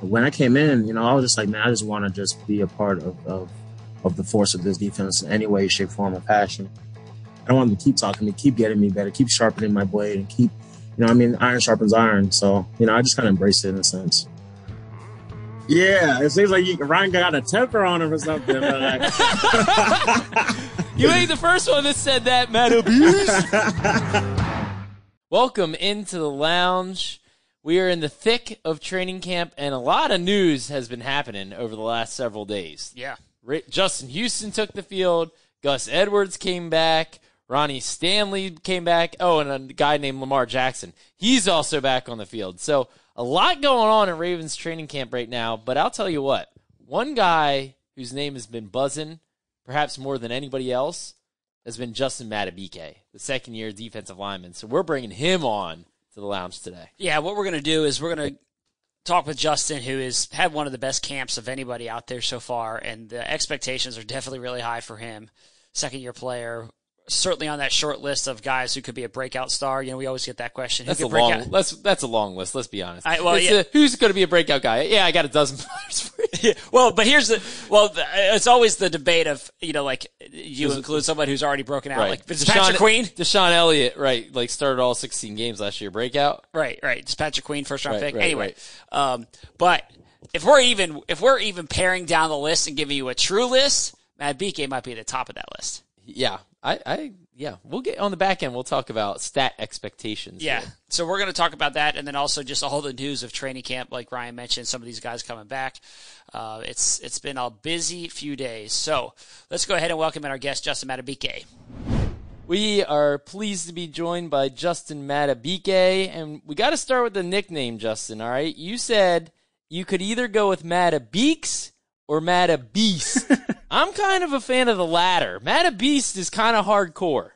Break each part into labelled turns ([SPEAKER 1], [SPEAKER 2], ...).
[SPEAKER 1] when I came in, you know, I was just like, man, I just want to just be a part of, of of the force of this defense in any way, shape, form, or fashion. I don't want them to keep talking to me, keep getting me better, keep sharpening my blade, and keep, you know, I mean, iron sharpens iron. So, you know, I just kind of embraced it in a sense. Yeah, it seems like you, Ryan got a temper on him or something. Like,
[SPEAKER 2] you ain't the first one that said that, Matt Abuse. Welcome into the lounge. We are in the thick of training camp, and a lot of news has been happening over the last several days.
[SPEAKER 3] Yeah.
[SPEAKER 2] Justin Houston took the field. Gus Edwards came back. Ronnie Stanley came back. Oh, and a guy named Lamar Jackson. He's also back on the field. So a lot going on in Ravens training camp right now. But I'll tell you what, one guy whose name has been buzzing, perhaps more than anybody else, has been Justin Madubuike, the second year defensive lineman. So we're bringing him on to the lounge today.
[SPEAKER 3] Yeah, what we're going to do is we're going to talk with Justin, who has had one of the best camps of anybody out there so far, and the expectations are definitely really high for him. Second year player, certainly on that short list of guys who could be a breakout star. You know, we always get that question.
[SPEAKER 2] That's a long. Let's that's a long list. Let's be honest.
[SPEAKER 3] I, well, yeah.
[SPEAKER 2] a, who's going to be a breakout guy? Yeah, I got a dozen players for
[SPEAKER 3] you. well, but here's the well, the, it's always the debate of you know, like you include someone who's already broken out, right. like it's Patrick Queen,
[SPEAKER 2] DeShon Elliott, right? Like started all 16 games last year, breakout.
[SPEAKER 3] Right, right. It's Patrick Queen, first round right, pick. Right, anyway, um, but if we're even if we're even paring down the list and giving you a true list, Madubuike might be at the top of that list.
[SPEAKER 2] Yeah, I, I yeah, we'll get on the back end. We'll talk about stat expectations.
[SPEAKER 3] Yeah. Here. So we're going to talk about that, and then also just all the news of training camp, like Ryan mentioned, some of these guys coming back. Uh, it's it's been a busy few days. So let's go ahead and welcome in our guest, Justin Madubuike.
[SPEAKER 2] We are pleased to be joined by Justin Madubuike, and we got to start with the nickname, Justin. All right, you said you could either go with Matabeeks or Beast. I'm kind of a fan of the latter. Beast is kind of hardcore.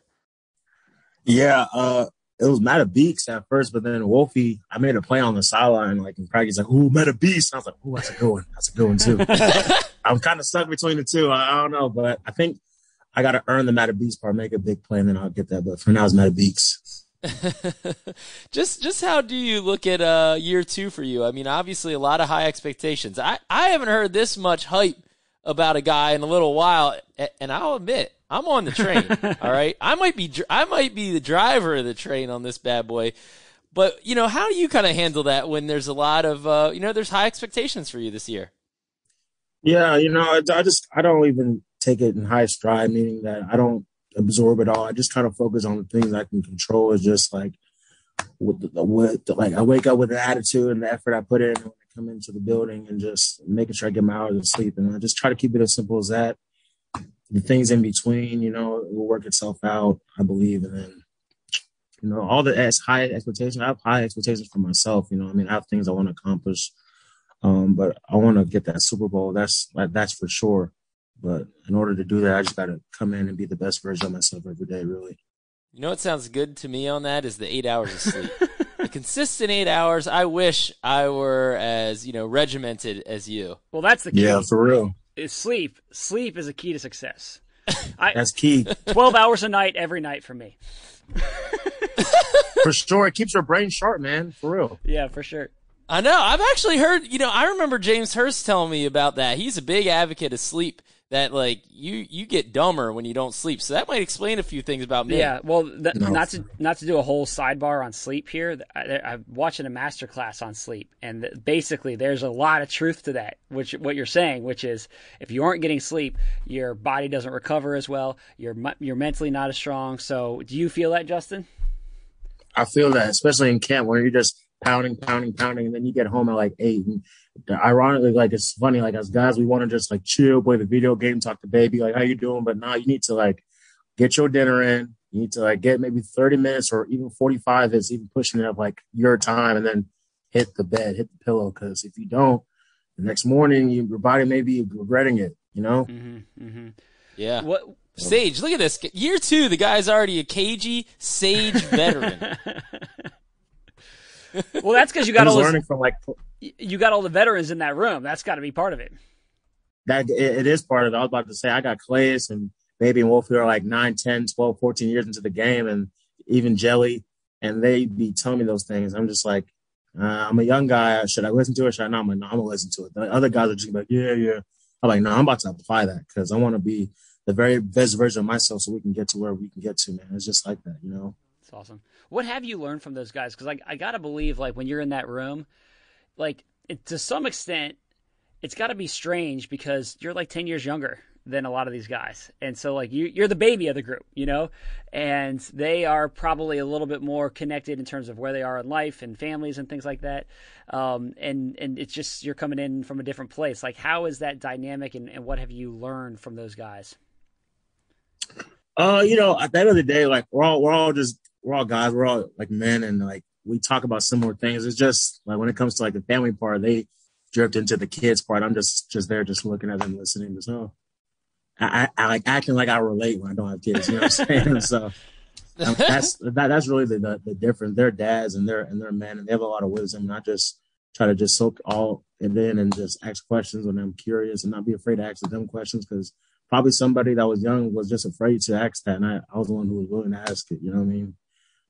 [SPEAKER 1] Yeah, uh, it was Beaks at first, but then Wolfie, I made a play on the sideline, like in practice, like, ooh, Beast. I was like, ooh, that's a good one. That's a good one, too. I'm kind of stuck between the two. I, I, don't know, but I think I got to earn the Beast part, make a big play, and then I'll get that. But for now, it's Beaks.
[SPEAKER 2] just just how do you look at uh, year two for you? I mean, obviously a lot of high expectations. I, I haven't heard this much hype about a guy in a little while, and I'll admit I'm on the train. all right, I might be I might be the driver of the train on this bad boy. But you know, how do you kind of handle that when there's a lot of uh, you know there's high expectations for you this year?
[SPEAKER 1] Yeah, you know, I, I just I don't even take it in high stride, meaning that I don't absorb it all. I just kind of focus on the things I can control. Is just like with the, with the, like I wake up with an attitude and the effort I put in when I come into the building, and just making sure I get my hours of sleep. And I just try to keep it as simple as that. The things in between, you know, will work itself out. I believe, and then you know, all the as high expectations. I have high expectations for myself. You know, I mean, I have things I want to accomplish. Um, but I want to get that Super Bowl. That's that's for sure. But in order to do that, I just got to come in and be the best version of myself every day, really.
[SPEAKER 2] You know what sounds good to me on that is the eight hours of sleep. the consistent eight hours. I wish I were as you know regimented as you.
[SPEAKER 3] Well, that's the key.
[SPEAKER 1] Yeah, for real.
[SPEAKER 3] Is sleep. Sleep is a key to success.
[SPEAKER 1] I, that's key.
[SPEAKER 3] Twelve hours a night, every night for me.
[SPEAKER 1] for sure, it keeps your brain sharp, man. For real.
[SPEAKER 3] Yeah, for sure.
[SPEAKER 2] I know. I've actually heard. You know, I remember James Hurst telling me about that. He's a big advocate of sleep that like you you get dumber when you don't sleep. So that might explain a few things about me.
[SPEAKER 3] Yeah, well, th- no. not to not to do a whole sidebar on sleep here. I, am watching a master class on sleep, and basically there's a lot of truth to that. Which what you're saying, which is if you aren't getting sleep, your body doesn't recover as well. You're you're mentally not as strong. So do you feel that, Justin?
[SPEAKER 1] I feel that, especially in camp where you're just pounding, pounding, pounding, and then you get home at like eight. And ironically, like it's funny, like as guys, we want to just like chill, play the video game, talk to baby, like how you doing? But now you need to like get your dinner in. You need to like get maybe 30 minutes or even 45 is even pushing it up like your time and then hit the bed, hit the pillow. Cause if you don't, the next morning you, your body may be regretting it, you know?
[SPEAKER 2] Mm-hmm, mm-hmm. Yeah. What Sage, look at this. Year two, the guy's already a cagey sage veteran.
[SPEAKER 3] well, that's because you got all learning from like you got all the veterans in that room. That's got to be part of it.
[SPEAKER 1] That it, it is part of it. I was about to say I got Calais and Baby and Wolf who are like 9, 10, 12, 14 years into the game and even Jelly and they be telling me those things. I'm just like, uh, I'm a young guy. Should I listen to it? Should I not? I'm like, no, I'm gonna listen to it. The other guys are just like, yeah, yeah. I'm like, no, I'm about to apply that because I want to be the very best version of myself so we can get to where we can get to, man. It's just like that, you know?
[SPEAKER 3] It's awesome. What have you learned from those guys? Because I, I got to believe, like, when you're in that room, like, it, to some extent, it's got to be strange because you're like 10 years younger than a lot of these guys. And so like you you're the baby of the group, you know? And they are probably a little bit more connected in terms of where they are in life and families and things like that. Um, and and it's just you're coming in from a different place. Like how is that dynamic and, and what have you learned from those guys?
[SPEAKER 1] Uh, you know, at the end of the day, like we're all we're all just we're all guys, we're all like men and like we talk about similar things. It's just like when it comes to like the family part, they drift into the kids part. I'm just just there, just looking at them, listening. to oh, I, I, like acting like I relate when I don't have kids. You know what I'm saying? so um, that's that, that's really the, the, the difference. They're dads and they're and they're men and they have a lot of wisdom. Not just try to just soak all it in and just ask questions when I'm curious and not be afraid to ask them questions because probably somebody that was young was just afraid to ask that, and I, I was the one who was willing to ask it. You know what I mean?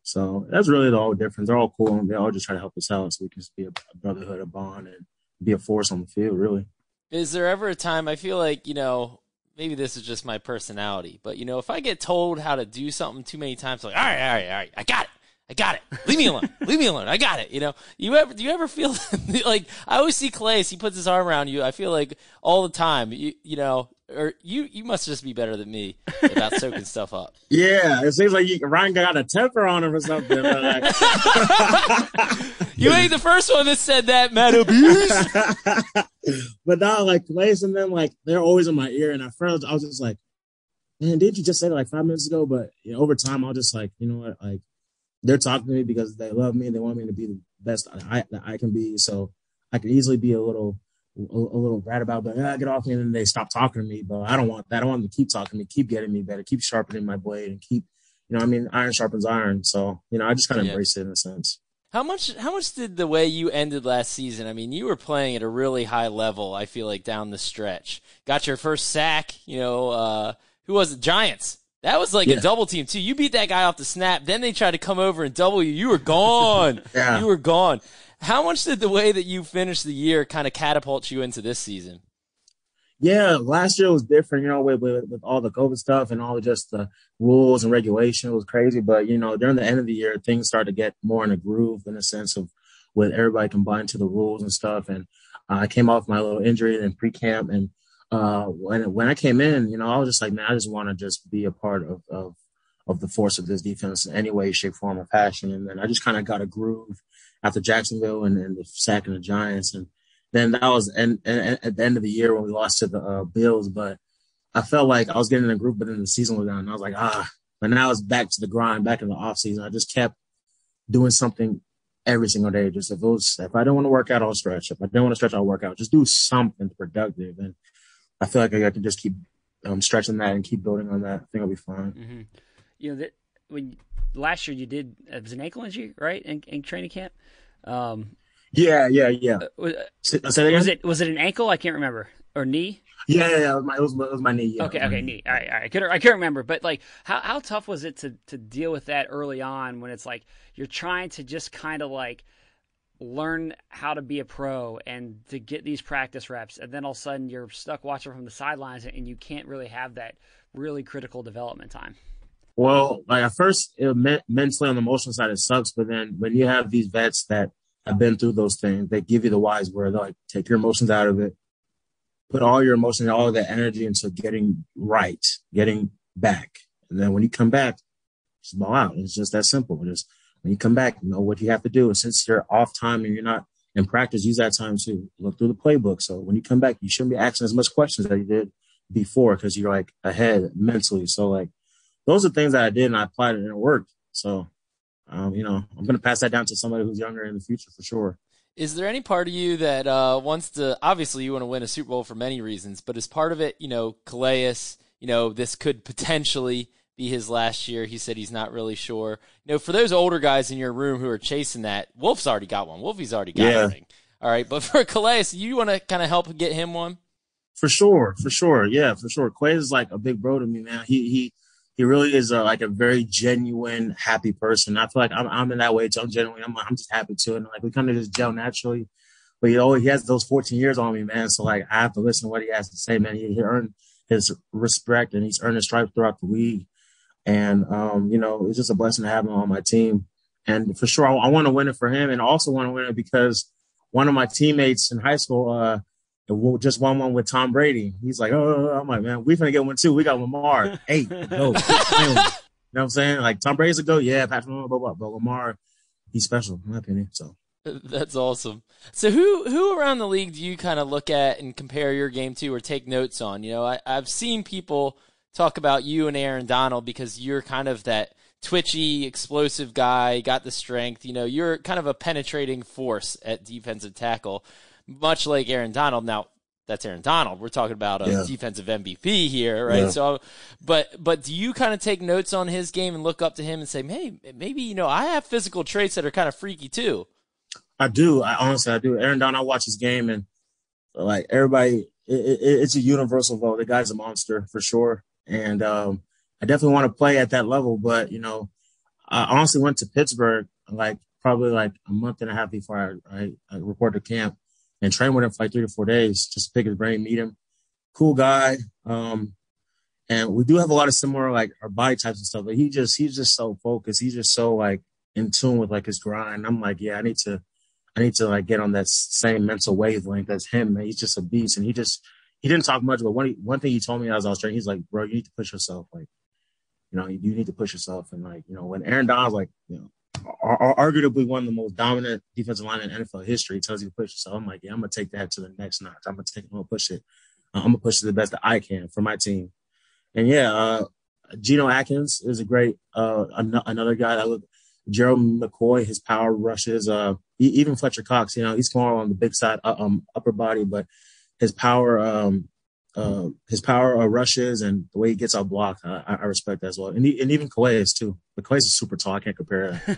[SPEAKER 1] So that's really the whole difference. They're all cool and they all just try to help us out so we can just be a, brotherhood, a bond, and be a force on the field. Really.
[SPEAKER 2] Is there ever a time I feel like you know maybe this is just my personality, but you know, if I get told how to do something too many times, like, all right, all right, all right, I got it. I got it. Leave me alone. Leave me alone. I got it. You know, you ever, do you ever feel like, I always see Calais, he puts his arm around you. I feel like all the time, you, you know, or you you must just be better than me about soaking stuff up.
[SPEAKER 1] Yeah, it seems like you, Ryan got a temper on him or something. Uh, like...
[SPEAKER 2] you ain't the first one that said that, Matt Abuse.
[SPEAKER 1] but now, like Lace and them, like they're always in my ear, and at first I was just like, "Man, did you just say that like five minutes ago?" But you know, over time, I'll just like, you know what, like they're talking to me because they love me and they want me to be the best I, that I can be. So I can easily be a little a, a little bad about, but ah, get off me, and then they stop talking to me. But I don't want that. I want them to keep talking to me, keep getting me better, keep sharpening my blade, and keep, you know, I mean, iron sharpens iron. So you know, I just kind of yeah. embrace it in a sense.
[SPEAKER 2] How much? How much did the way you ended last season? I mean, you were playing at a really high level. I feel like down the stretch, got your first sack. You know, uh, who was it? Giants. That was like yeah. a double team too. You beat that guy off the snap. Then they tried to come over and double you. You were gone. yeah. You were gone. How much did the way that you finished the year kind of catapult you into this season?
[SPEAKER 1] Yeah, last year was different, you know, with, with, with all the COVID stuff and all just the rules and regulation. It was crazy. But, you know, during the end of the year, things started to get more in a groove in a sense of with everybody combined to the rules and stuff. And uh, I came off my little injury in pre camp. And uh, when, when I came in, you know, I was just like, man, I just want to just be a part of, of, of the force of this defense in any way, shape, form, or fashion. And then I just kind of got a groove after Jacksonville and, and the sack and the Giants. And then that was and, and, at the end of the year when we lost to the uh, Bills. But I felt like I was getting in a group, but then the season was done. And I was like, ah. But now it's back to the grind, back in the off season. I just kept doing something every single day. Just if it was, if I don't want to work out, I'll stretch. If I don't want to stretch, I'll work out. Just do something productive. And I feel like I can just keep um, stretching that and keep building on that. I think I'll be fine.
[SPEAKER 3] Mm-hmm. You know, that when last year you did it was an ankle injury, right, in, in training camp. Um,
[SPEAKER 1] yeah, yeah, yeah. Uh, was,
[SPEAKER 3] was, it was it an ankle? I can't remember or knee.
[SPEAKER 1] Yeah, yeah, yeah. It was my, it was, it was my knee. Yeah,
[SPEAKER 3] okay, okay, knee. All right, all right. I couldn't, I can't remember, but like, how how tough was it to to deal with that early on when it's like you're trying to just kind of like learn how to be a pro and to get these practice reps, and then all of a sudden you're stuck watching from the sidelines and you can't really have that really critical development time.
[SPEAKER 1] Well, like at first, it meant mentally on the emotional side, it sucks. But then when you have these vets that have been through those things, they give you the wise word, like take your emotions out of it, put all your emotions, all of that energy into getting right, getting back. And then when you come back, just ball out. It's just that simple. Just when you come back, you know what you have to do. And since you're off time and you're not in practice, use that time to look through the playbook. So when you come back, you shouldn't be asking as much questions as you did before because you're like ahead mentally. So like those are things that I did and I applied it and it worked. So, um, you know, I'm going to pass that down to somebody who's younger in the future for sure.
[SPEAKER 2] Is there any part of you that uh, wants to? Obviously, you want to win a Super Bowl for many reasons, but as part of it, you know, Calais? You know, this could potentially be his last year. He said he's not really sure. You know, for those older guys in your room who are chasing that, Wolf's already got one. Wolfie's already got yeah. All right, but for Calais, you want to kind of help get him one?
[SPEAKER 1] For sure, for sure, yeah, for sure. Quay is like a big bro to me, man. He he he really is a, like a very genuine, happy person. I feel like I'm, I'm in that way too. I'm genuinely, I'm, I'm just happy too. And like we kind of just gel naturally. But you know, he has those 14 years on me, man. So like I have to listen to what he has to say, man. He, he earned his respect and he's earned his stripes throughout the league. And um, you know, it's just a blessing to have him on my team. And for sure, I, I want to win it for him, and also want to win it because one of my teammates in high school uh, just won one with Tom Brady. He's like, oh, oh, oh, I'm like, man, we finna get one too. We got Lamar. Hey, go. you know what I'm saying? Like Tom Brady's a go. Yeah, Patrick Mahomes, blah, blah, but Lamar, he's special in my opinion. So.
[SPEAKER 2] That's awesome. So who who around the league do you kind of look at and compare your game to or take notes on? You know, I, I've seen people talk about you and Aaron Donald because you're kind of that twitchy, explosive guy, got the strength. You know, you're kind of a penetrating force at defensive tackle, much like Aaron Donald. Now, that's Aaron Donald. We're talking about a yeah. defensive MVP here, right? Yeah. So, but but do you kind of take notes on his game and look up to him and say, hey, maybe you know I have physical traits that are kind of freaky too.
[SPEAKER 1] I do. I honestly I do. Aaron Donald, I watch his game and like everybody, it, it, it's a universal vote. The guy's a monster for sure, and um, I definitely want to play at that level. But you know, I honestly went to Pittsburgh like probably like a month and a half before I, I, I reported to camp and train with him for like three to four days just to pick his brain, meet him. Cool guy. Um, and we do have a lot of similar like our body types and stuff, but he just he's just so focused. He's just so like in tune with like his grind. I'm like, yeah, I need to I need to like get on that same mental wavelength as him. Man. He's just a beast, and he just he didn't talk much, but one one thing he told me as I was training, he's like, bro, you need to push yourself. Like you know, you need to push yourself. And like, you know, when Aaron Donald's like, you know, are, arguably one of the most dominant defensive line in NFL history, tells you to push yourself. I'm like, yeah, I'm gonna take that to the next notch. I'm gonna take, I'm gonna push it. Uh, I'm gonna push it the best that I can for my team. And yeah, uh, Geno Atkins is a great uh, an- another guy that look. Gerald McCoy, his power rushes, uh, even Fletcher Cox, you know, he's more on the big side, uh, um, upper body, but his power, um, uh, his power of rushes and the way he gets out block, I, I respect that as well. And, he, and even Calais too. But Calais is super tall. I can't compare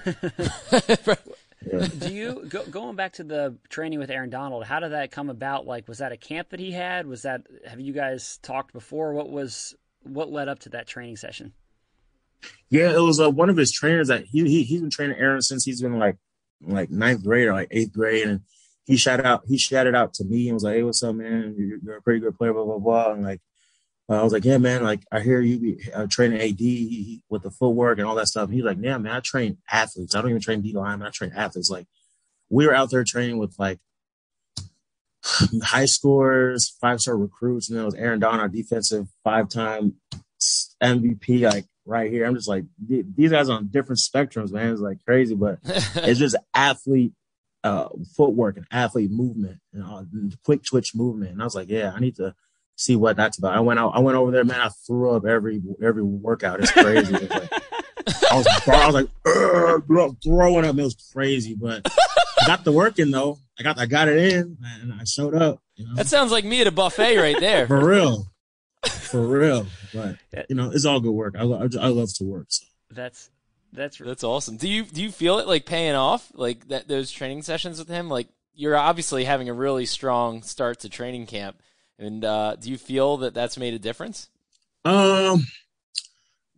[SPEAKER 4] yeah. Do you go, going back to the training with Aaron Donald? How did that come about? Like, was that a camp that he had? Was that have you guys talked before? What was what led up to that training session?
[SPEAKER 1] Yeah, it was uh, one of his trainers that he, he he's been training Aaron since he's been like like ninth grade or like eighth grade, and he shouted out he shouted out to me and was like, "Hey, what's up, man? You're, you're a pretty good player." Blah blah blah. And like, uh, I was like, "Yeah, man. Like, I hear you be uh, training AD with the footwork and all that stuff." And he's like, "Yeah, man. I train athletes. I don't even train D linemen. I train athletes. Like, we were out there training with like high scores, five star recruits, and then it was Aaron Donald, defensive five time MVP. Like right here, I'm just like these guys on different spectrums, man. It's like crazy, but it's just athlete uh, footwork and athlete movement and, quick twitch movement. And I was like, yeah, I need to see what that's about. I went out, I went over there, man. I threw up every every workout. It's crazy. It like, I was, I was like throwing up. It was crazy, but I got the work in though. I got I got it in and I showed up.
[SPEAKER 2] You know? That sounds like me at a buffet right there.
[SPEAKER 1] For real, for real. But you know, it's all good work. I, I, I love to work. So.
[SPEAKER 4] That's that's
[SPEAKER 2] that's awesome. Do you do you feel it like paying off? Like that those training sessions with him? Like you're obviously having a really strong start to training camp, and uh, do you feel that that's made a difference?
[SPEAKER 1] Um,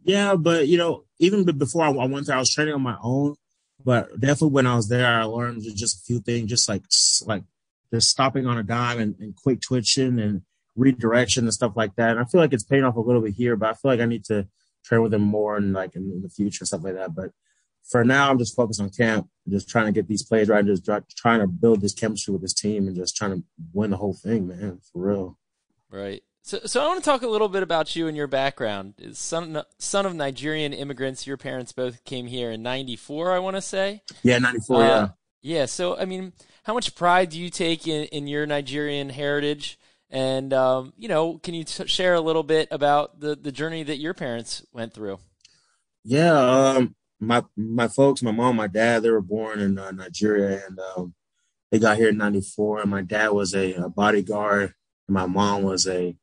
[SPEAKER 1] yeah, but you know, even before I, went there, I was training on my own. But definitely when I was there, I learned just a few things, just like like just stopping on a dime and, and quick twitching and redirection and stuff like that. And I feel like it's paying off a little bit here, but I feel like I need to train with him more and like in, in, the future stuff like that. But for now, I'm just focused on camp, just trying to get these plays right, just trying to build this chemistry with this team, and just trying to win the whole thing, man, for real.
[SPEAKER 2] Right. So, so I want to talk a little bit about you and your background. Son, son of Nigerian immigrants. Your parents both came here in '94, I want to say.
[SPEAKER 1] Yeah, '94. Uh, yeah.
[SPEAKER 2] Yeah. So, I mean, how much pride do you take in, in your Nigerian heritage? And um, you know, can you t- share a little bit about the the journey that your parents went through?
[SPEAKER 1] Yeah, um, my my folks, my mom, my dad, they were born in uh, Nigeria, and um, they got here in '94. And my dad was a, a bodyguard, and my mom was a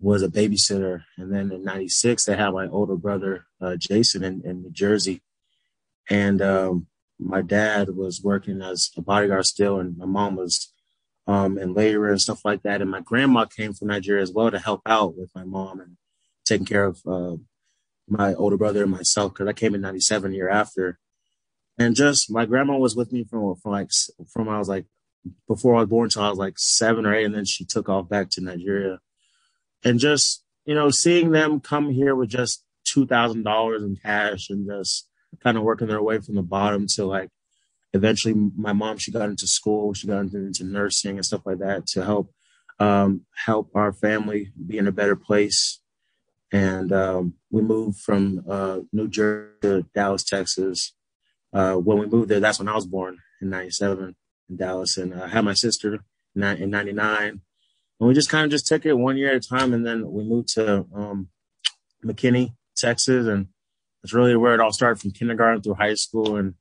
[SPEAKER 1] was a babysitter. And then in '96, they had my older brother uh, Jason in, in, New Jersey, and um, my dad was working as a bodyguard still, and my mom was um, and labor and stuff like that. And my grandma came from Nigeria as well to help out with my mom and taking care of, uh, my older brother and myself because I came in '97 year after, and just my grandma was with me from from like from I was like before I was born till I was like seven or eight, and then she took off back to Nigeria, and just you know seeing them come here with just two thousand dollars in cash and just kind of working their way from the bottom to like eventually my mom she got into school she got into, nursing and stuff like that to help um, help our family be in a better place. And um, we moved from uh, new jersey to dallas texas. Uh, when we moved there that's when i was born in 97 in dallas. And i had my sister in 99 and we just kind of just took it one year at a time. And then we moved to um, mckinney texas. And it's really where it all started from kindergarten through high school. And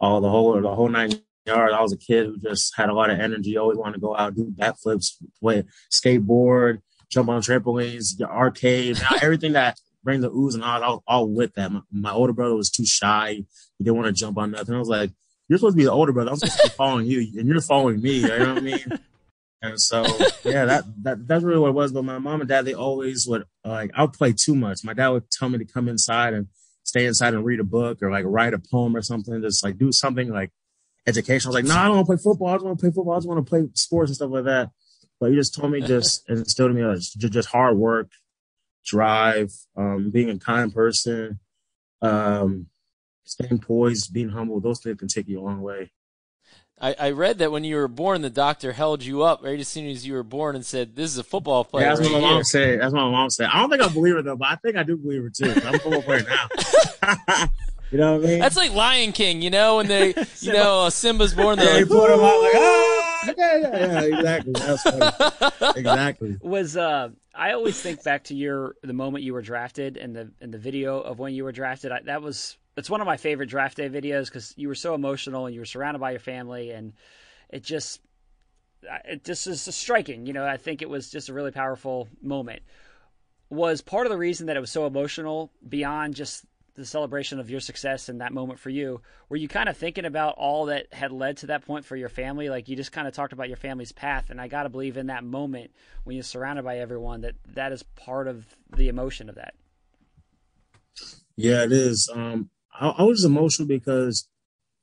[SPEAKER 1] all the whole the whole nine yards. I was a kid who just had a lot of energy, always wanted to go out, do backflips, play skateboard, jump on trampolines, the arcade, everything that bring the ooze and all. I was all with that. My, my, older brother was too shy; he didn't want to jump on nothing. I was like, "You're supposed to be the older brother. I'm supposed to be following you, and you're following me." You know what I mean? And so, yeah, that, that that's really what it was. But my mom and dad, they always would like I would play too much. My dad would tell me to come inside and stay inside and read a book or like write a poem or something, just like do something like education. I was like, no, I don't want to play football. I just want to play football. I just want to play sports and stuff like that. But you just told me just and instilled in me like, just, just hard work, drive, um, being a kind person, um, staying poised, being humble. Those things can take you a long way.
[SPEAKER 2] I, I read that when you were born, the doctor held you up right as soon as you were born and said, "This is a football player."
[SPEAKER 1] Yeah, that's
[SPEAKER 2] right
[SPEAKER 1] what my
[SPEAKER 2] here.
[SPEAKER 1] mom said. That's what my mom said. I don't think I believe it though, but I think I do believe it too. I'm a football player now. you know what I mean?
[SPEAKER 2] That's like Lion King, you know, when they, you know, uh, Simba's born.
[SPEAKER 1] yeah,
[SPEAKER 2] They're
[SPEAKER 1] he
[SPEAKER 2] like,
[SPEAKER 1] put him out like, ah, yeah, yeah, yeah, exactly. That's funny. exactly.
[SPEAKER 4] Was uh, I always think back to your the moment you were drafted and the and the video of when you were drafted. I, that was it's one of my favorite draft day videos because you were so emotional and you were surrounded by your family and it just it just is striking. You know, I think it was just a really powerful moment. Was part of the reason that it was so emotional beyond just the celebration of your success and that moment for you? Were you kind of thinking about all that had led to that point for your family? Like you just kind of talked about your family's path, and I got to believe in that moment when you're surrounded by everyone that that is part of the emotion of that.
[SPEAKER 1] Yeah, it is. Um, I, I was emotional because,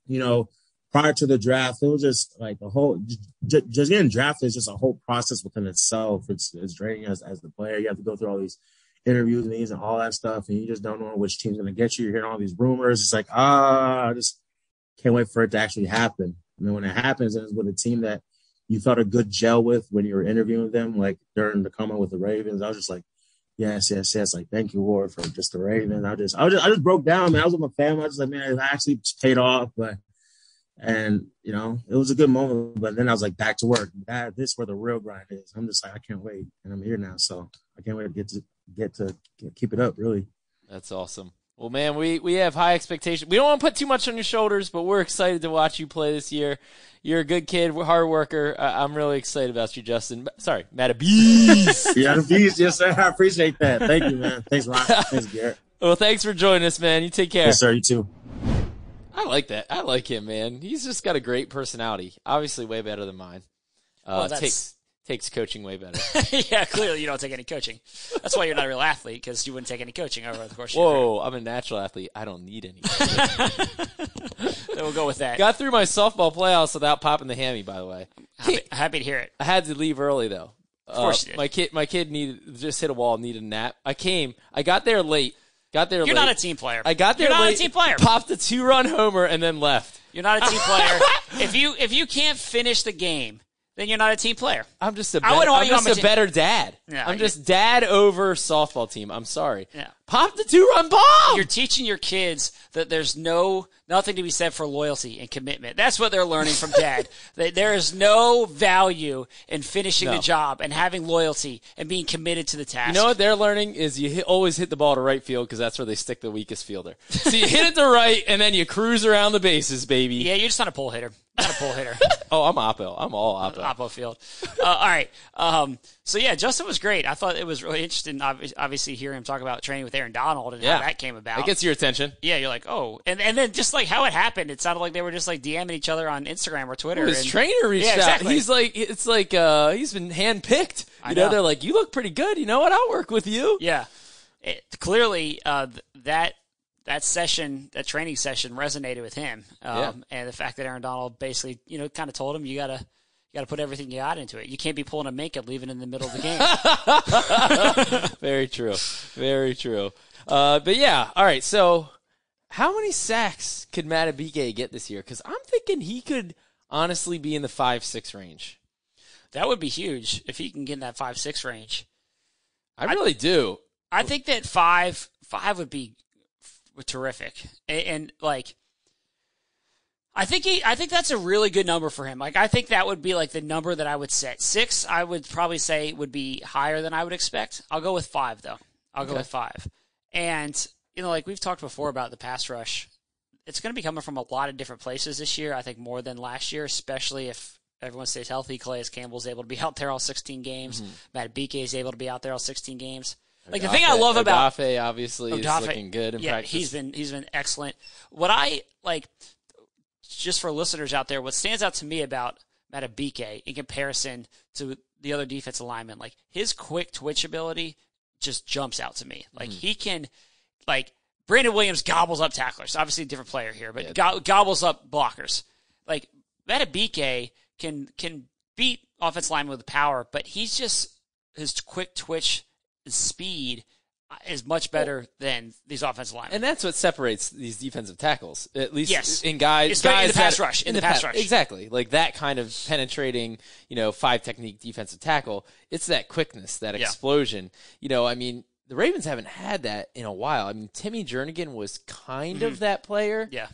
[SPEAKER 1] you know, prior to the draft, it was just like a whole just, just getting drafted is just a whole process within itself. It's it's draining as as the player. You have to go through all these interviews, meetings, and all that stuff, and you just don't know which team's gonna get you. You're hearing all these rumors. It's like ah, I just can't wait for it to actually happen. And then when it happens, and it's with a team that you felt a good gel with when you were interviewing them, like during the comment with the Ravens, I was just like, yes, yes, yes. Like, thank you, Lord, for just the Ravens. I just, I just, I just broke down, man. I was with my family. I was like, man, it actually paid off, but and you know, it was a good moment. But then I was like, back to work. That this is where the real grind is. I'm just like, I can't wait, and I'm here now, so I can't wait to get to get to keep it up. Really,
[SPEAKER 2] That's awesome. Well, man, we, we have high expectations. We don't want to put too much on your shoulders, but we're excited to watch you play this year. You're a good kid, hard worker. Uh, I'm really excited about you, Justin. Sorry, Matabese.
[SPEAKER 1] yeah, the beast. Yes, sir. I appreciate that. Thank you, man. Thanks, Ron. Thanks, Garrett.
[SPEAKER 2] well, thanks for joining us, man. You take care.
[SPEAKER 1] Yes, sir. You too.
[SPEAKER 2] I like that. I like him, man. He's just got a great personality. Obviously, way better than mine. Uh,
[SPEAKER 3] Well, that's-
[SPEAKER 2] takes takes coaching way better.
[SPEAKER 3] yeah, clearly you don't take any coaching. That's why you're not a real athlete because you wouldn't take any coaching over the course.
[SPEAKER 2] Whoa, I'm a natural athlete. I don't need any.
[SPEAKER 3] Then we'll go with that.
[SPEAKER 2] Got through my softball playoffs without popping the hammy. By the way,
[SPEAKER 3] happy, happy to hear it.
[SPEAKER 2] I had to leave early though. Of
[SPEAKER 3] course you uh, did.
[SPEAKER 2] My kid, my kid needed just hit a wall, needed a nap. I came. I got there late. Got there
[SPEAKER 3] You're
[SPEAKER 2] late.
[SPEAKER 3] not a team player.
[SPEAKER 2] I got there
[SPEAKER 3] You're not
[SPEAKER 2] late.
[SPEAKER 3] a team player.
[SPEAKER 2] Popped a two run homer and then left.
[SPEAKER 3] You're not a team player. if you if you can't finish the game, then you're not a team player.
[SPEAKER 2] I'm just a
[SPEAKER 3] I
[SPEAKER 2] better,
[SPEAKER 3] wouldn't want
[SPEAKER 2] I'm just a better dad. I'm just dad over softball team. I'm sorry.
[SPEAKER 3] Yeah.
[SPEAKER 2] Pop the two run bomb.
[SPEAKER 3] You're teaching your kids that there's no nothing to be said for loyalty and commitment. That's what they're learning from dad. that there is no value in finishing
[SPEAKER 2] No.
[SPEAKER 3] the job and having loyalty and being committed to the task.
[SPEAKER 2] You know what they're learning is you hit, always hit the ball to right field because that's where they stick the weakest fielder. So you hit it to right and then you cruise around the bases, baby.
[SPEAKER 3] Yeah, you're just not a pull hitter. Not a pull hitter.
[SPEAKER 2] Oh, I'm Oppo. I'm all Oppo.
[SPEAKER 3] Oppo Field. Uh, all right. Um, so yeah, Justin was great. I thought it was really interesting. obvi- Obviously, hear him talk about training with Aaron Donald and
[SPEAKER 2] Yeah.
[SPEAKER 3] how that came about.
[SPEAKER 2] It gets your attention.
[SPEAKER 3] yeah, you're like, oh, and and then just like how it happened, it sounded like they were just like DMing each other on Instagram or Twitter.
[SPEAKER 2] His
[SPEAKER 3] and-
[SPEAKER 2] trainer reached
[SPEAKER 3] Yeah,
[SPEAKER 2] out. He's like, it's like, uh, he's been handpicked. You
[SPEAKER 3] I
[SPEAKER 2] know,
[SPEAKER 3] know.
[SPEAKER 2] they're like, you look pretty good. You know what? I'll work with you.
[SPEAKER 3] Yeah. it, clearly uh, that that session, that training session, resonated with him. Um,
[SPEAKER 2] Yeah.
[SPEAKER 3] And the fact that Aaron Donald basically, you know, kind of told him, you gotta. You got to put everything you got into it. You can't be pulling a mink and leaving in the middle of the game.
[SPEAKER 2] Very true. Very true. Uh, but yeah, all right. So, how many sacks could Madubuike get this year? Because I'm thinking he could honestly be in the five six range.
[SPEAKER 3] that would be huge if he can get in that five six range.
[SPEAKER 2] I really do.
[SPEAKER 3] I think that five five would be terrific, and, and like, I think he, I think that's a really good number for him. Like, I think that would be like the number that I would set. Six, I would probably say would be higher than I would expect. I'll go with five though. I'll go with five, and you know, like we've talked before about the pass rush, it's going to be coming from a lot of different places this year. I think more than last year, especially if. Everyone stays healthy. Calais Campbell's able to be out there all 16 games. Mm-hmm. Madubuike is able to be out there all 16 games. Like the thing I
[SPEAKER 2] Odafe-
[SPEAKER 3] love about
[SPEAKER 2] Odafe obviously is looking good in
[SPEAKER 3] yeah,
[SPEAKER 2] practice.
[SPEAKER 3] he's been he's been excellent. What I like, just for listeners out there, what stands out to me about Madubuike in comparison to the other defensive linemen, like his quick twitch ability, just jumps out to me. Like hmm. he can, like Brandon Williams gobbles up tacklers. Obviously, a different player here, but go- gobbles up blockers. Like Madubuike can can beat offense linemen with power, but he's just his quick twitch speed is much better than these offensive linemen.
[SPEAKER 2] and that's what separates these defensive tackles, at least
[SPEAKER 3] Yes.
[SPEAKER 2] in guys.
[SPEAKER 3] Especially in the pass
[SPEAKER 2] that-
[SPEAKER 3] rush, in the pass
[SPEAKER 2] pa-
[SPEAKER 3] rush.
[SPEAKER 2] exactly. Like that kind of penetrating, you know, five technique defensive tackle. It's that quickness, that
[SPEAKER 3] Yeah.
[SPEAKER 2] explosion. You know, I mean, the Ravens haven't had that in a while. I mean, Timmy Jernigan was kind of that player,
[SPEAKER 3] Mm-hmm. yeah.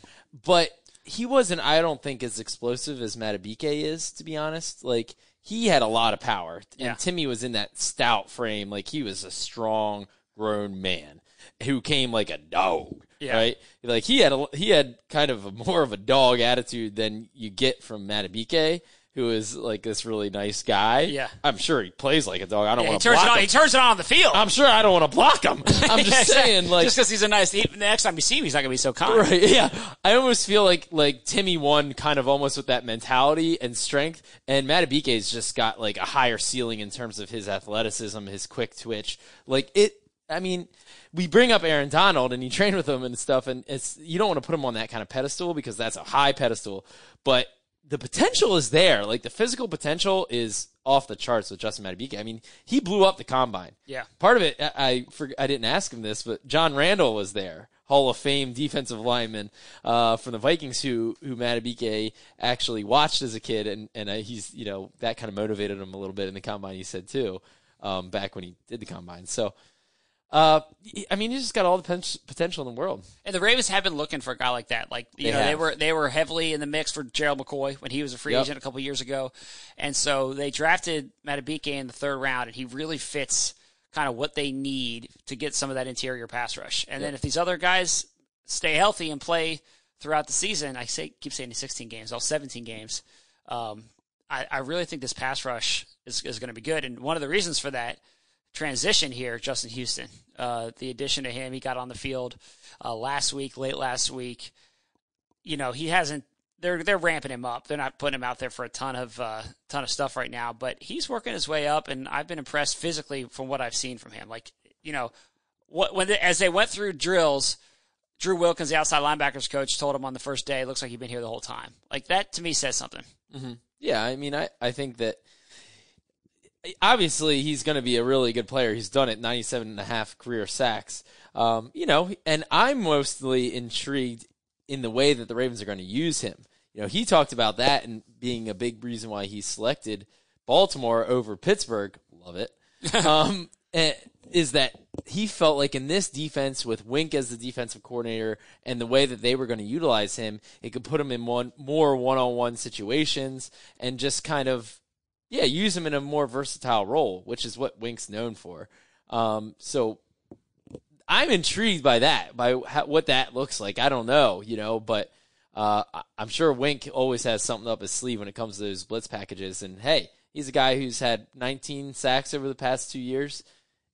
[SPEAKER 2] but he wasn't. I don't think as explosive as Madubuike is, to be honest. Like he had a lot of power, and
[SPEAKER 3] Yeah.
[SPEAKER 2] Timmy was in that stout frame. Like he was a strong, grown man who came like a dog,
[SPEAKER 3] Yeah.
[SPEAKER 2] right? Like he had a, he had kind of a, more of a dog attitude than you get from Madubuike. Who is like this really nice guy?
[SPEAKER 3] Yeah.
[SPEAKER 2] I'm sure he plays like a dog. I don't
[SPEAKER 3] he
[SPEAKER 2] want to
[SPEAKER 3] turns it
[SPEAKER 2] block
[SPEAKER 3] on.
[SPEAKER 2] him.
[SPEAKER 3] He turns it on on the field.
[SPEAKER 2] I'm sure I don't want to block him. I'm just
[SPEAKER 3] Yeah,
[SPEAKER 2] saying, like,
[SPEAKER 3] just because he's a nice. He, the next time you see him, he's not gonna be so kind.
[SPEAKER 2] Right, yeah. I almost feel like like Timmy won kind of almost with that mentality and strength, and Madubuike's just got like a higher ceiling in terms of his athleticism, his quick twitch. Like it, I mean, we bring up Aaron Donald and you train with him and stuff, and it's you don't want to put him on that kind of pedestal because that's a high pedestal, but the potential is there. Like the physical potential is off the charts with Justin Madubuike. I mean, he blew up the combine.
[SPEAKER 3] Yeah.
[SPEAKER 2] Part of it, I I, I didn't ask him this, but John Randle was there, Hall of Fame defensive lineman uh, from the Vikings, who who Madubuike actually watched as a kid, and and uh, he's you know that kind of motivated him a little bit in the combine. He said too, um, back when he did the combine. So, uh, I mean, he's just got all the potential in the world.
[SPEAKER 3] And the Ravens have been looking for a guy like that. Like you
[SPEAKER 2] They
[SPEAKER 3] know, they were they were heavily in the mix for Gerald McCoy when he was a free
[SPEAKER 2] Yep.
[SPEAKER 3] agent a couple years ago, and so they drafted Madubuike in the third round, and he really fits kind of what they need to get some of that interior pass rush. And then if these other guys stay healthy and play throughout the season, I say keep saying 16 games, all 17 games. Um, I, I really think this pass rush is, is going to be good, and one of the reasons for that transition here, Justin Houston. Uh, the addition to him, he got on the field uh, last week, late last week. You know, he hasn't. They're they're ramping him up. They're not putting him out there for a ton of uh, ton of stuff right now, but he's working his way up, and I've been impressed physically from what I've seen from him. Like you know, what when they, as they went through drills, Drew Wilkins, the outside linebackers coach, told him on the first day, looks like you've been here the whole time." Like that to me says something.
[SPEAKER 2] Yeah, I mean, I, I think that obviously he's going to be a really good player. He's done it 97 and a half career sacks. Um, you know, and I'm mostly intrigued in the way that the Ravens are going to use him. You know, he talked about that and being a big reason why he selected Baltimore over Pittsburgh. Love it. um, eh, is that he felt like in this defense with Wink as the defensive coordinator and the way that they were going to utilize him, it could put him in one more one-on-one situations and just kind of yeah, use him in a more versatile role, which is what Wink's known for. Um, so I'm intrigued by that, by how, what that looks like. I don't know, you know, but uh, I- I'm sure Wink always has something up his sleeve when it comes to those blitz packages. And hey, he's a guy who's had 19 sacks over the past two years.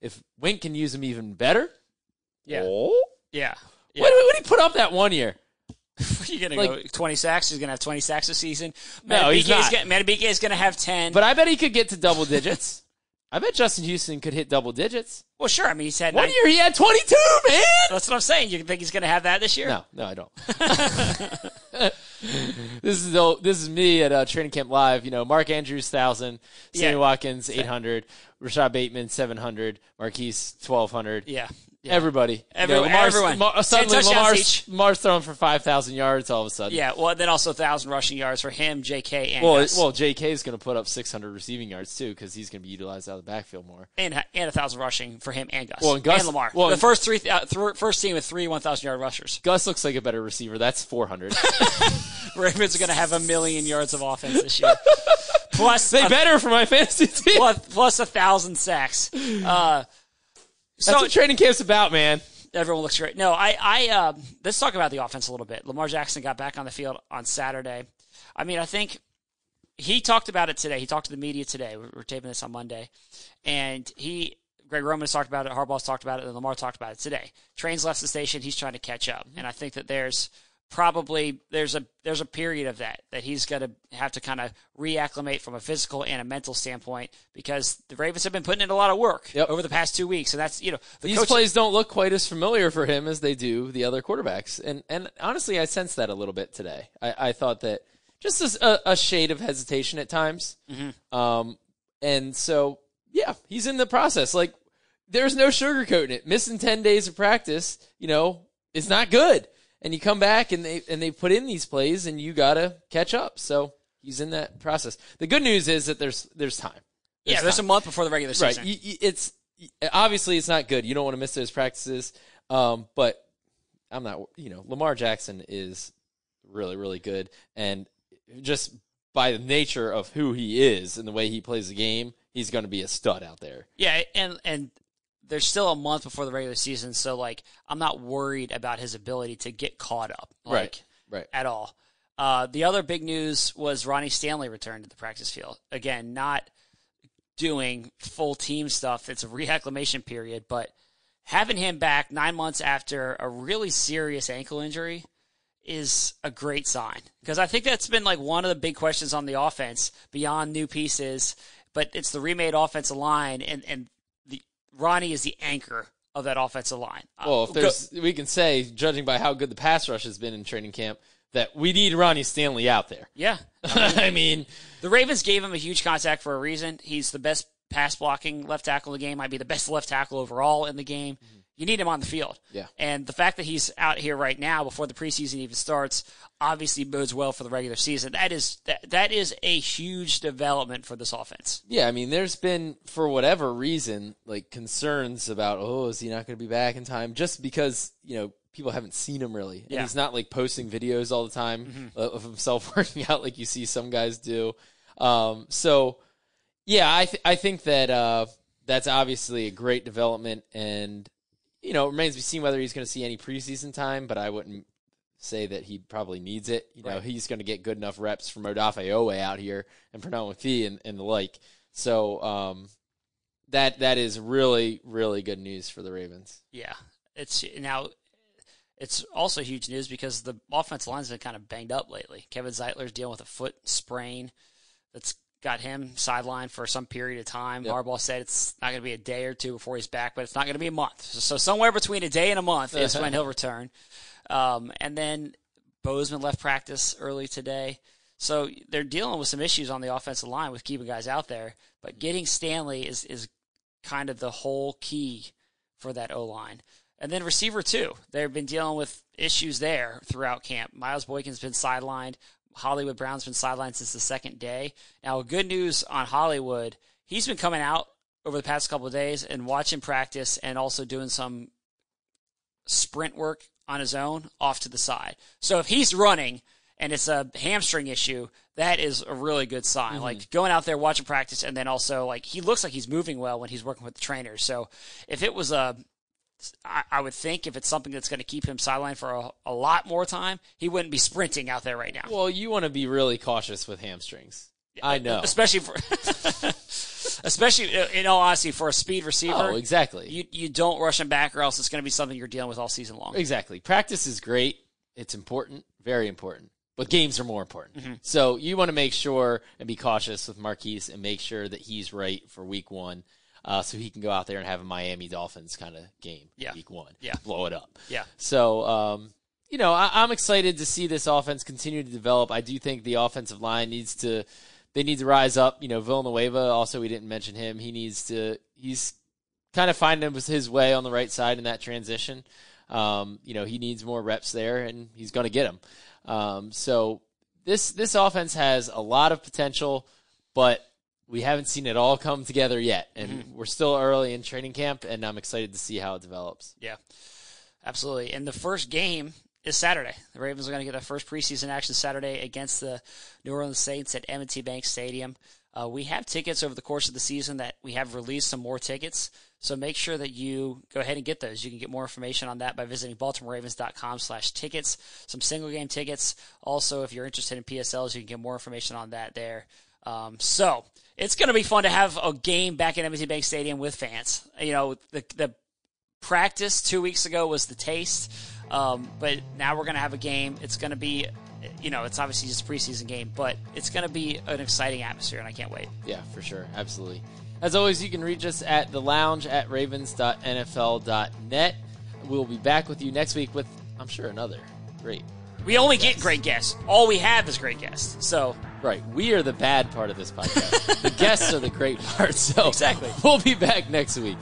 [SPEAKER 2] If Wink can use him even better,
[SPEAKER 3] Yeah.
[SPEAKER 2] oh,
[SPEAKER 3] Yeah. yeah.
[SPEAKER 2] what, what did he put up that one year?
[SPEAKER 3] you gonna
[SPEAKER 2] Like-
[SPEAKER 3] go twenty sacks? He's gonna have twenty sacks this season.
[SPEAKER 2] No, he's not.
[SPEAKER 3] is gonna, Madubuike is gonna have ten.
[SPEAKER 2] But I bet he could get to double digits. I bet Justin Houston could hit double digits.
[SPEAKER 3] Well, sure. I mean, he's had
[SPEAKER 2] One
[SPEAKER 3] nine-
[SPEAKER 2] year he had 22, man.
[SPEAKER 3] That's what I'm saying. You think he's going to have that this year?
[SPEAKER 2] No, no, I don't. this is this is me at uh, training camp live. You know, Mark Andrews thousand, Sammy
[SPEAKER 3] Yeah.
[SPEAKER 2] Watkins eight hundred, Rashod Bateman seven hundred, Marquise twelve hundred.
[SPEAKER 3] Yeah. Yeah.
[SPEAKER 2] Everybody, You know,
[SPEAKER 3] everyone.
[SPEAKER 2] Lamar, suddenly Lamar's. Lamar's throwing for five thousand yards all of a sudden.
[SPEAKER 3] Yeah. Well, then also thousand rushing yards for him, J.K. and
[SPEAKER 2] Well,
[SPEAKER 3] Gus.
[SPEAKER 2] well, J.K. is going to put up 600 receiving yards too because he's going to be utilized out of the backfield more.
[SPEAKER 3] and and a thousand rushing for him and Gus.
[SPEAKER 2] Well, and Gus-
[SPEAKER 3] Lamar.
[SPEAKER 2] well,
[SPEAKER 3] the first three, uh, th- first team with three one thousand yard rushers.
[SPEAKER 2] Gus looks like a better receiver. That's 400.
[SPEAKER 3] Ravens are going to have a million yards of offense this year. plus,
[SPEAKER 2] they
[SPEAKER 3] a,
[SPEAKER 2] better for my fantasy team.
[SPEAKER 3] plus, plus a thousand sacks. Uh,
[SPEAKER 2] That's
[SPEAKER 3] so
[SPEAKER 2] what training camp's about, man.
[SPEAKER 3] everyone looks great. No, I, I, uh, let's talk about the offense a little bit. Lamar Jackson got back on the field on Saturday. I mean, I think he talked about it today. He talked to the media today. We're, taping this on Monday, and he, Greg Roman's talked about it. Harbaugh's talked about it, and Lamar talked about it today. Trains left the station. He's trying to catch up, and I think that there's probably there's a there's a period of that that he's going to have to kind of reacclimate from a physical and a mental standpoint because the Ravens have been putting in a lot of work
[SPEAKER 2] Yep.
[SPEAKER 3] over the past two weeks, and that's you know the
[SPEAKER 2] These
[SPEAKER 3] coach-
[SPEAKER 2] plays don't look quite as familiar for him as they do the other quarterbacks, and and honestly, I sensed that a little bit today. I, I thought that just as a, a shade of hesitation at times, um, and so yeah, he's in the process. Like there's no sugarcoating it. Missing ten days of practice, you know, is not good. And you come back and they and they put in these plays, and you gotta catch up. So he's in that process. The good news is that there's there's time.
[SPEAKER 3] yeah, there's a month before the regular
[SPEAKER 2] Right.
[SPEAKER 3] season.
[SPEAKER 2] You, you, it's obviously it's not good. You don't want to miss those practices. Um, but I'm not. You know, Lamar Jackson is really really good, and just by the nature of who he is and the way he plays the game, he's going to be a stud out there.
[SPEAKER 3] Yeah, and and there's still a month before the regular season, so like I'm not worried about his ability to get caught up, like,
[SPEAKER 2] Right. Right.
[SPEAKER 3] at all. Uh, the other big news was Ronnie Stanley returned to the practice field again, not doing full team stuff. It's a reacclimation period, but having him back nine months after a really serious ankle injury is a great sign because I think that's been like one of the big questions on the offense beyond new pieces, but it's the remade offensive line and and Ronnie is the anchor of that offensive line. Uh,
[SPEAKER 2] Well, if
[SPEAKER 3] go-
[SPEAKER 2] there's, we can say, judging by how good the pass rush has been in training camp, that we need Ronnie Stanley out there.
[SPEAKER 3] yeah,
[SPEAKER 2] I mean,
[SPEAKER 3] the Ravens gave him a huge contract for a reason. He's the best pass blocking left tackle in the game. Might be the best left tackle overall in the game. You need him on the field.
[SPEAKER 2] Yeah.
[SPEAKER 3] And the fact that he's out here right now before the preseason even starts obviously bodes well for the regular season. That is that that is a huge development for this offense.
[SPEAKER 2] Yeah, I mean, there's been for whatever reason like concerns about oh, is he not going to be back in time? Just because you know people haven't seen him really, and
[SPEAKER 3] Yeah.
[SPEAKER 2] he's not like posting videos all the time uh, of himself working out like you see some guys do. Um, so yeah, I th- I think that uh, that's obviously a great development, and you know it remains to be seen whether he's going to see any preseason time. But I wouldn't say that he probably needs it. You know,
[SPEAKER 3] Right.
[SPEAKER 2] he's going to get good enough reps from Odafe Oweh out here and Pernell McPhee and, and the like. So um, that that is really really good news for the Ravens.
[SPEAKER 3] Yeah. It's now it's also huge news because the offensive line's been kind of banged up lately. Kevin Zeitler's dealing with a foot sprain that's got him sidelined for some period of time.
[SPEAKER 2] Yep.
[SPEAKER 3] Harbaugh said it's not going to be a day or two before he's back, but it's not going to be a month. So, so somewhere between a day and a month is when he'll return. Um, and then Bozeman left practice early today. So they're dealing with some issues on the offensive line with keeping guys out there. But getting Stanley is, is kind of the whole key for that O line. And then receiver two, They've been dealing with issues there throughout camp. Miles Boykin's been sidelined. Hollywood Brown's been sidelined since the second day. Now, good news on Hollywood, he's been coming out over the past couple of days and watching practice and also doing some sprint work on his own off to the side. So if he's running and it's a hamstring issue, that is a really good sign. Mm-hmm. Like going out there watching practice and then also like he looks like he's moving well when he's working with the trainers. So if it was a I, I would think if it's something that's going to keep him sidelined for a, a lot more time, he wouldn't be sprinting out there right now.
[SPEAKER 2] Well, you want to be really cautious with hamstrings. I know.
[SPEAKER 3] especially for, especially uh, in all honesty, for a speed receiver.
[SPEAKER 2] Oh, exactly.
[SPEAKER 3] You you don't rush him back, or else it's going to be something you're dealing with all season long.
[SPEAKER 2] Exactly. Practice is great. It's important, very important. but games are more important.
[SPEAKER 3] Mm-hmm.
[SPEAKER 2] So you want to make sure and be cautious with Marquise and make sure that he's right for week one. Uh, so he can go out there and have a Miami Dolphins kind of game
[SPEAKER 3] Yeah.
[SPEAKER 2] week one.
[SPEAKER 3] Yeah.
[SPEAKER 2] Blow it up.
[SPEAKER 3] Yeah.
[SPEAKER 2] So, um, you know, I, I'm excited to see this offense continue to develop. I do think the offensive line needs to, they need to rise up. You know, Villanueva, also, we didn't mention him. He needs to, he's kind of finding his way on the right side in that transition. Um, you know, he needs more reps there, and he's going to get them. Um, so this this offense has a lot of potential, but we haven't seen it all come together yet, and we're still early in training camp, and I'm excited to see how it develops.
[SPEAKER 3] Yeah, absolutely. And the first game is Saturday. The Ravens are going to get their first preseason action Saturday against the New Orleans Saints at M&T Bank Stadium. Uh, we have tickets over the course of the season that we have released some more tickets. So make sure that you go ahead and get those. You can get more information on that by visiting BaltimoreRavens.com slash tickets. Some single game tickets. Also, if you're interested in PSLs, you can get more information on that there. Um, so it's going to be fun to have a game back at M&T Bank Stadium with fans. You know, the, the practice two weeks ago was the taste, um, but now we're going to have a game. It's going to be, you know, it's obviously just a preseason game, but it's going to be an exciting atmosphere, and I can't wait.
[SPEAKER 2] Yeah, for sure. Absolutely. As always, you can reach us at the lounge at ravens.nfl.net. We'll be back with you next week with, I'm sure, another great.
[SPEAKER 3] We only get great guests. All we have is great guests. So
[SPEAKER 2] Right. We are the bad part of this podcast. the guests are the great part. So
[SPEAKER 3] Exactly.
[SPEAKER 2] we'll be back next week.